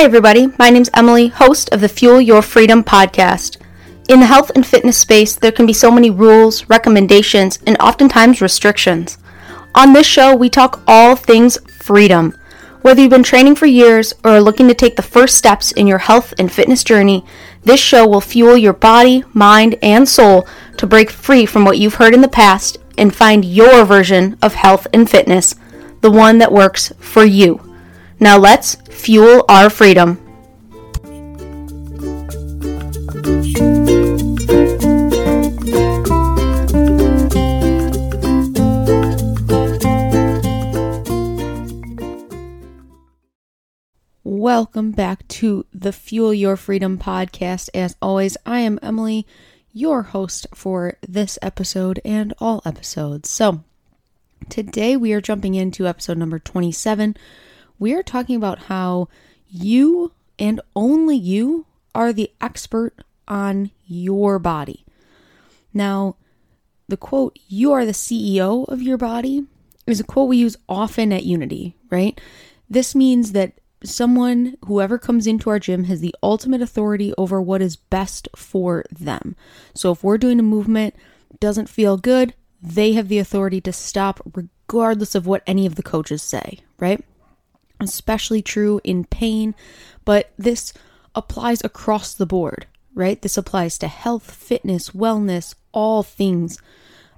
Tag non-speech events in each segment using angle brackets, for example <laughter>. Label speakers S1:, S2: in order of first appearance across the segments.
S1: Hi, everybody. My name's Emily, host of the Fuel Your Freedom podcast. In the health and fitness space, there can be so many rules, recommendations, and oftentimes restrictions. On this show, we talk all things freedom. Whether you've been training for years or are looking to take the first steps in your health and fitness journey, this show will fuel your body, mind, and soul to break free from what you've heard in the past and find your version of health and fitness, the one that works for you. Now let's fuel our freedom. Welcome back to the Fuel Your Freedom podcast. As always, I am Emily, your host for this episode and all episodes. So, today we are jumping into episode number 27 we are talking about how you and only you are the expert on your body. Now, the quote, you are the CEO of your body, is a quote we use often at Unity, right? This means that someone, whoever comes into our gym, has the ultimate authority over what is best for them. So if we're doing a movement, doesn't feel good, they have the authority to stop regardless of what any of the coaches say, right? Especially true in pain, but this applies across the board, right? This applies to health, fitness, wellness, all things,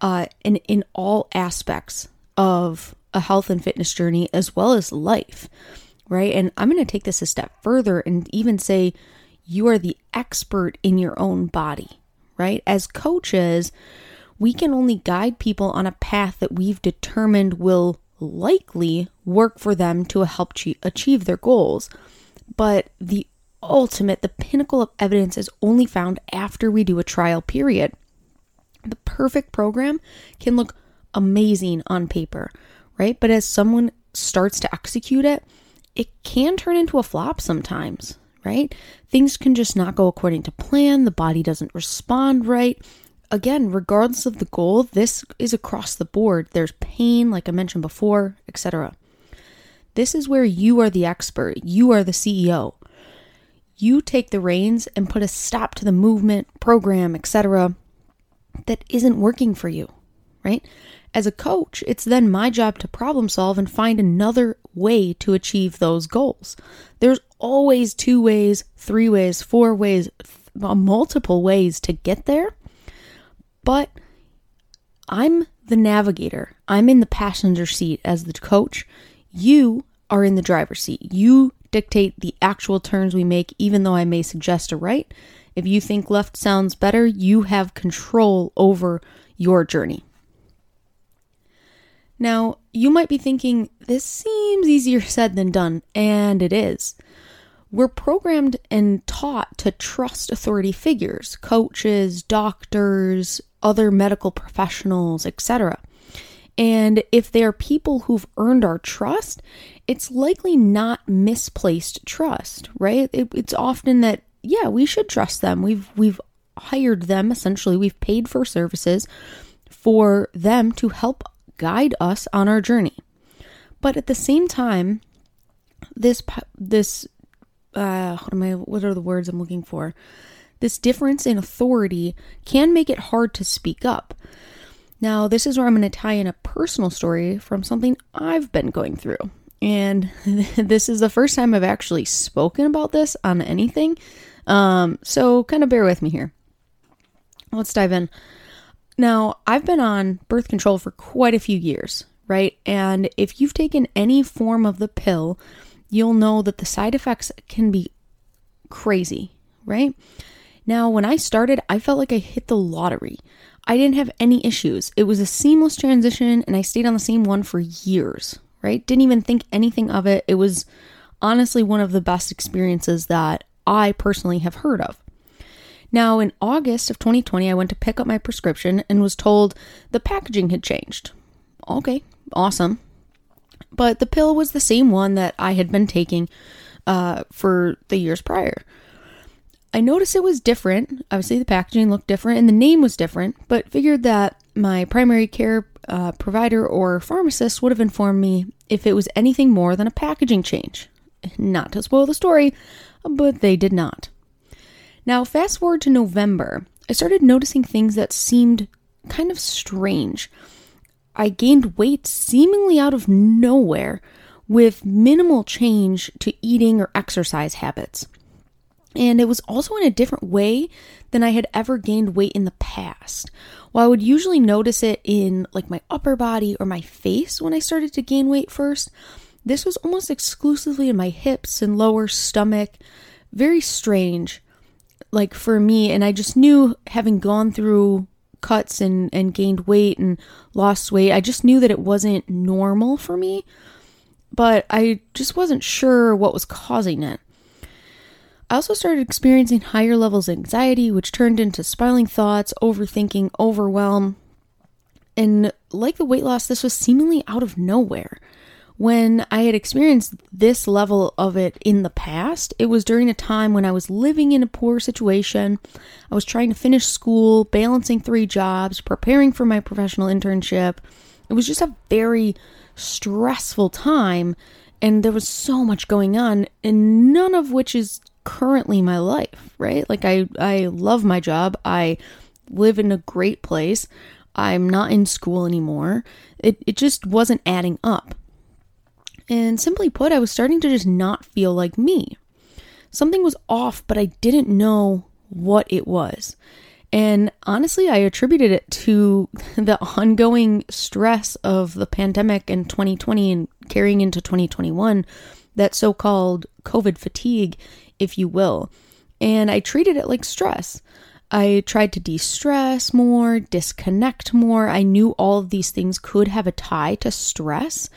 S1: uh, and in all aspects of a health and fitness journey as well as life, right? And I'm going to take this a step further and even say you are the expert in your own body, right? As coaches, we can only guide people on a path that we've determined will likely work for them to help achieve their goals. But the ultimate, the pinnacle of evidence is only found after we do a trial period. The perfect program can look amazing on paper, right? But as someone starts to execute it, it can turn into a flop sometimes, right? Things can just not go according to plan, the body doesn't respond right, again, regardless of the goal, this is across the board. There's pain, like I mentioned before, etc. This is where you are the expert, you are the CEO. You take the reins and put a stop to the movement, program, etc. that isn't working for you, right? As a coach, it's then my job to problem solve and find another way to achieve those goals. There's always two ways, three ways, four ways, multiple ways to get there but I'm the navigator. I'm in the passenger seat as the coach. You are in the driver's seat. You dictate the actual turns we make, even though I may suggest a right. If you think left sounds better, you have control over your journey. Now, you might be thinking, this seems easier said than done, and it is. We're programmed and taught to trust authority figures, coaches, doctors, other medical professionals, etc. And if they are people who've earned our trust, it's likely not misplaced trust, right? It, it's often that yeah, we should trust them. We've we've hired them essentially. We've paid for services for them to help guide us on our journey. But at the same time, this this uh, what am I? What are the words I'm looking for? This difference in authority can make it hard to speak up. Now, this is where I'm going to tie in a personal story from something I've been going through. And <laughs> this is the first time I've actually spoken about this on anything. Um, so, kind of bear with me here. Let's dive in. Now, I've been on birth control for quite a few years, right? And if you've taken any form of the pill, you'll know that the side effects can be crazy, right? Now, when I started, I felt like I hit the lottery. I didn't have any issues. It was a seamless transition, and I stayed on the same one for years, right? Didn't even think anything of it. It was honestly one of the best experiences that I personally have heard of. Now, in August of 2020, I went to pick up my prescription and was told the packaging had changed. Okay, awesome. But the pill was the same one that I had been taking uh, for the years prior. I noticed it was different. Obviously, the packaging looked different and the name was different, but figured that my primary care uh, provider or pharmacist would have informed me if it was anything more than a packaging change. Not to spoil the story, but they did not. Now, fast forward to November, I started noticing things that seemed kind of strange. I gained weight seemingly out of nowhere with minimal change to eating or exercise habits. And it was also in a different way than I had ever gained weight in the past. While I would usually notice it in like my upper body or my face when I started to gain weight first, this was almost exclusively in my hips and lower stomach. Very strange, like for me. And I just knew having gone through cuts and, and gained weight and lost weight, I just knew that it wasn't normal for me. But I just wasn't sure what was causing it. I also started experiencing higher levels of anxiety, which turned into spiraling thoughts, overthinking, overwhelm. And like the weight loss, this was seemingly out of nowhere. When I had experienced this level of it in the past, it was during a time when I was living in a poor situation. I was trying to finish school, balancing three jobs, preparing for my professional internship. It was just a very stressful time, and there was so much going on, and none of which is currently my life, right? Like I I love my job. I live in a great place. I'm not in school anymore. It it just wasn't adding up. And simply put, I was starting to just not feel like me. Something was off, but I didn't know what it was. And honestly, I attributed it to <laughs> the ongoing stress of the pandemic in 2020 and carrying into 2021, that so called COVID fatigue if you will. And I treated it like stress. I tried to de stress more, disconnect more. I knew all of these things could have a tie to stress.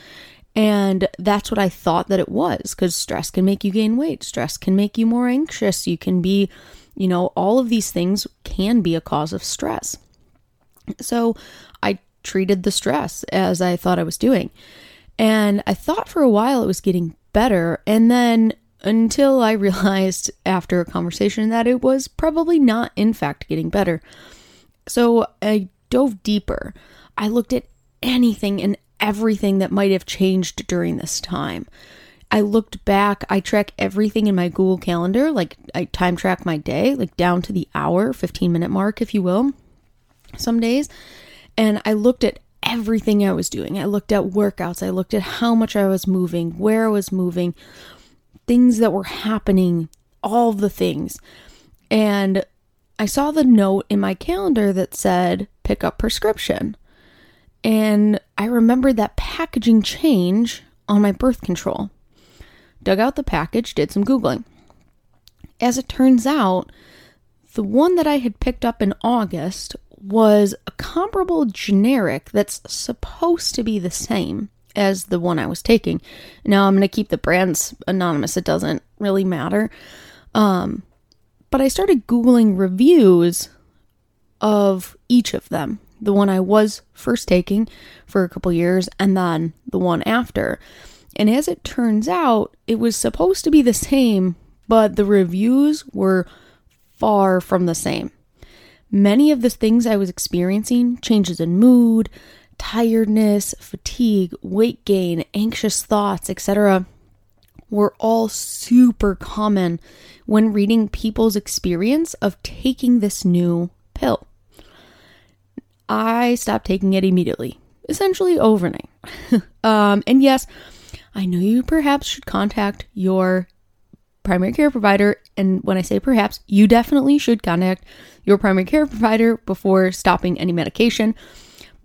S1: And that's what I thought that it was because stress can make you gain weight. Stress can make you more anxious. You can be, you know, all of these things can be a cause of stress. So I treated the stress as I thought I was doing. And I thought for a while it was getting better. And then until I realized after a conversation that it was probably not, in fact, getting better. So I dove deeper. I looked at anything and everything that might have changed during this time. I looked back, I track everything in my Google Calendar, like I time track my day, like down to the hour, 15 minute mark, if you will, some days. And I looked at everything I was doing. I looked at workouts, I looked at how much I was moving, where I was moving, things that were happening, all the things. And I saw the note in my calendar that said, pick up prescription. And I remembered that packaging change on my birth control. Dug out the package, did some Googling. As it turns out, the one that I had picked up in August was a comparable generic that's supposed to be the same as the one I was taking. Now I'm going to keep the brands anonymous. It doesn't really matter. Um, but I started Googling reviews of each of them. The one I was first taking for a couple years, and then the one after. And as it turns out, it was supposed to be the same, but the reviews were far from the same. Many of the things I was experiencing changes in mood, tiredness, fatigue, weight gain, anxious thoughts, etc. were all super common when reading people's experience of taking this new pill. I stopped taking it immediately, essentially overnight. <laughs> um, and yes, I know you perhaps should contact your primary care provider. And when I say perhaps, you definitely should contact your primary care provider before stopping any medication.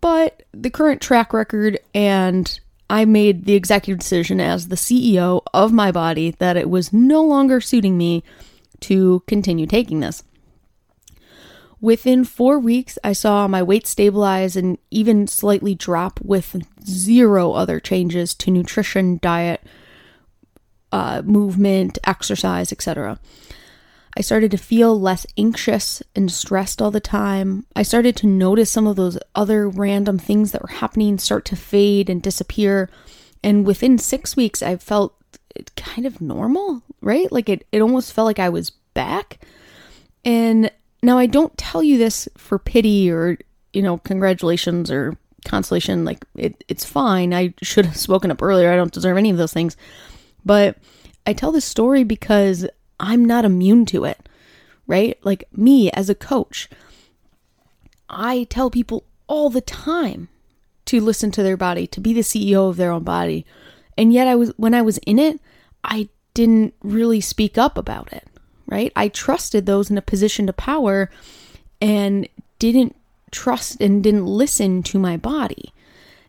S1: But the current track record, and I made the executive decision as the CEO of my body that it was no longer suiting me to continue taking this. Within four weeks, I saw my weight stabilize and even slightly drop with zero other changes to nutrition, diet, uh, movement, exercise, etc. I started to feel less anxious and stressed all the time. I started to notice some of those other random things that were happening start to fade and disappear. And within six weeks, I felt kind of normal, right? Like it, it almost felt like I was back. And now I don't tell you this for pity or, you know, congratulations or consolation. Like it, it's fine. I should have spoken up earlier. I don't deserve any of those things. But I tell this story because I'm not immune to it, right? Like me as a coach, I tell people all the time to listen to their body, to be the CEO of their own body. And yet I was when I was in it, I didn't really speak up about it, right? I trusted those in a position to power and didn't trust and didn't listen to my body.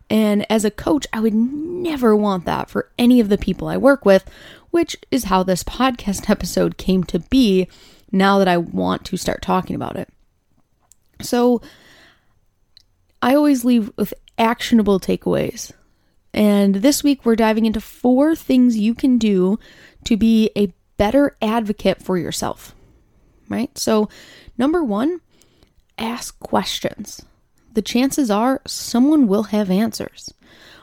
S1: And as a coach, I would never want that for any of the people I work with, which is how this podcast <laughs> episode came to be now that I want to start talking about it. So I always leave with actionable takeaways. And this week we're diving into four things you can do to be a better advocate for yourself. Right? So, number one, ask questions. The chances are someone will have answers.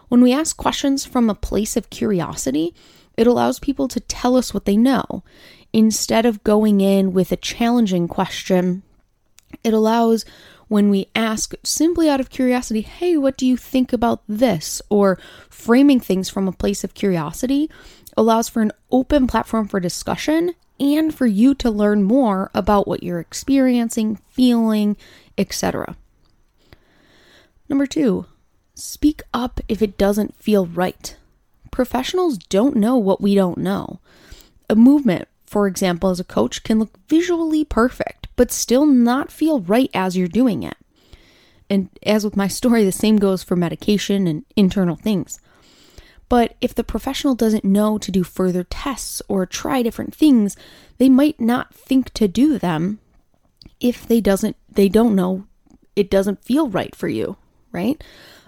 S1: When we ask questions from a place of curiosity, it allows people to tell us what they know. Instead of going in with a challenging question, it allows when we ask simply out of curiosity, hey, what do you think about this? Or framing things from a place of curiosity allows for an open platform for discussion and for you to learn more about what you're experiencing, feeling, etc. Number two, speak up if it doesn't feel right. Professionals don't know what we don't know. A movement, for example, as a coach, can look visually perfect, but still not feel right as you're doing it. And as with my <laughs> story, the same goes for medication and internal things. But if the professional doesn't know to do further tests or try different things, they might not think to do them if they doesn't they don't know it doesn't feel right for you, right?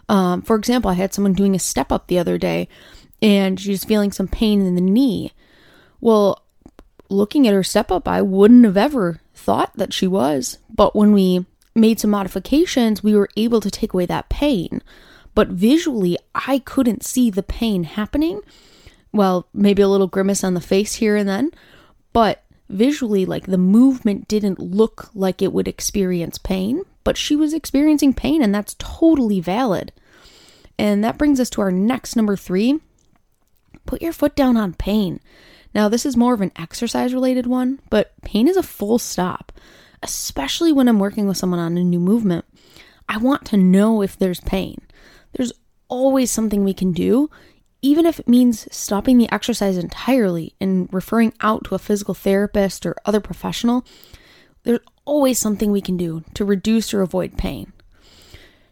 S1: Um, for example, I had someone doing a step up the other day and she's feeling some pain in the knee. Well, looking at her step up, I wouldn't have ever thought that she was. But when we made some modifications, we were able to take away that pain. But visually, I couldn't see the pain happening. Well, maybe a little grimace on the face here and then, but visually, like the movement didn't look like it would experience pain, but she was experiencing pain, and that's totally valid. And that brings us to our next number three put your foot down on pain. Now, this is more of an exercise related one, but pain is a full stop, especially when I'm working with someone on a new movement. I want to know if there's pain. There's always something we can do, even if it means stopping the exercise entirely and referring out to a physical therapist or other professional. There's always something we can do to reduce or avoid pain.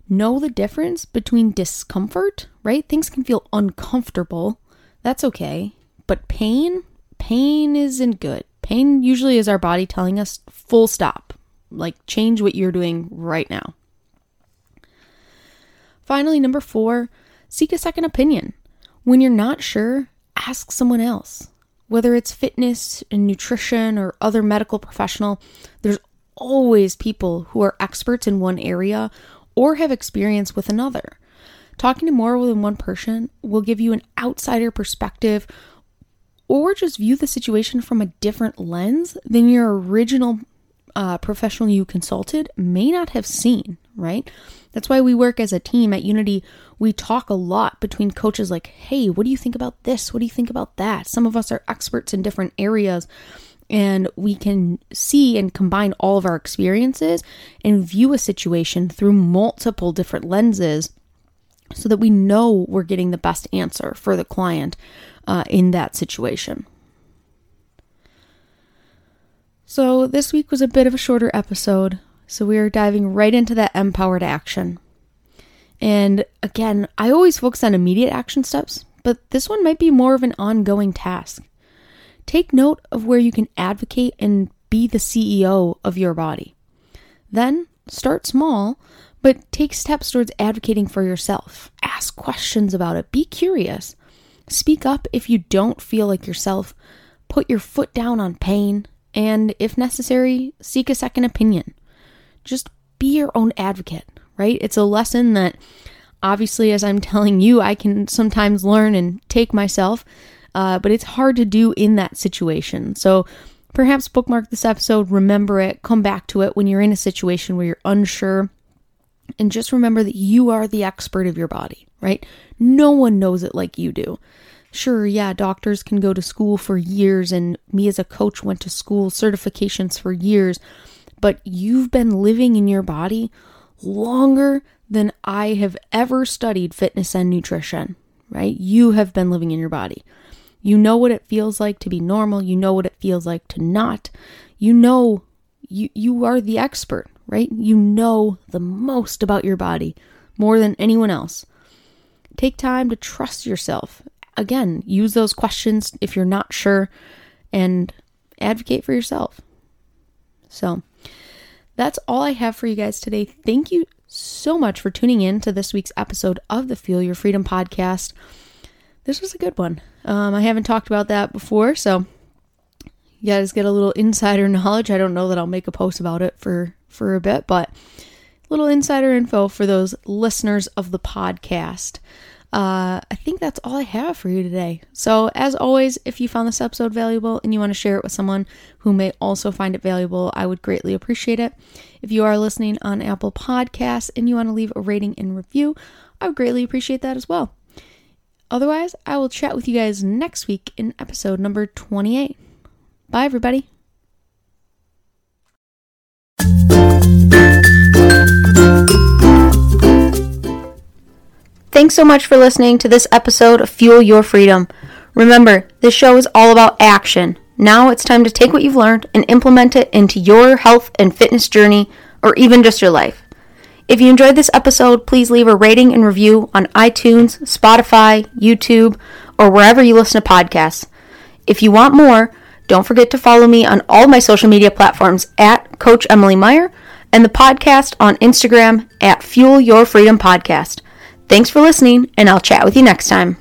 S1: Know the difference between discomfort, right? Things can feel uncomfortable that's okay. But pain, pain isn't good. Pain usually is our body telling us full stop, like change what you're doing right now. Finally, number four, seek a second opinion. When you're not sure, ask someone else. Whether it's fitness and nutrition or other medical professional, there's always people who are experts in one area or have experience with another. Talking to more than one person will give you an outsider perspective or just view the situation from a different lens than your original uh, professional you consulted may not have seen, right? That's why we work as a team at Unity. We talk a lot between coaches like, hey, what do you think about this? What do you think about that? Some of us are experts in different areas and we can see and combine all of our experiences and view a situation through multiple different lenses so that we know we're getting the best answer for the client uh, in that situation. So, this week was a bit of a shorter episode, so we are diving right into that empowered action. And again, I always focus on immediate action steps, but this one might be more of an ongoing task. Take note of where you can advocate and be the CEO of your body. Then start small, but take steps towards advocating for yourself. Ask questions about it. Be curious. Speak up if you don't feel like yourself. Put your foot down on pain. And if necessary, seek a second opinion. Just be your own advocate, right? It's a lesson that obviously, as I'm telling you, I can sometimes learn and take myself, uh, but it's hard to do in that situation. So perhaps bookmark this episode, remember it, come back to it when you're in a situation where you're unsure and just remember that you are the expert of your body, right? No one knows it like you do. Sure, yeah, doctors can go to school for years, and me as a coach went to school certifications for years, but you've been living in your body longer than I have ever studied fitness and nutrition, right? You have been living in your body. You know what it feels like to be normal, you know what it feels like to not. You know you you are the expert, right? You know the most about your body more than anyone else. Take time to trust yourself again, use those questions if you're not sure and advocate for yourself. So, that's all I have for you guys today. Thank you so much for tuning in to this week's episode of the Fuel Your Freedom podcast. This was a good one. Um, I haven't talked about that before, so you guys get a little insider <laughs> knowledge. I don't know that I'll make a post about it for for a bit, but little insider info for those listeners of the podcast uh, I think that's all I have for you today. So, as always, if you found this episode valuable and you want to share it with someone who may also find it valuable, I would greatly appreciate it. If you are listening on Apple Podcasts and you want to leave a rating and review, I would greatly appreciate that as well. Otherwise, I will chat with you guys next week in episode number 28. Bye, everybody. Thanks so much for listening to this episode of Fuel Your Freedom. Remember, this show is all about action. Now it's time to take what you've learned and implement it into your health and fitness journey or even just your life. If you enjoyed this episode, please leave a rating and review on iTunes, Spotify, YouTube, or wherever you listen to podcasts. If you want more, don't forget to follow me on all my social media platforms at Coach Emily Meyer and the podcast on Instagram at Fuel Your Freedom Podcast. Thanks for listening, and I'll chat with you next time.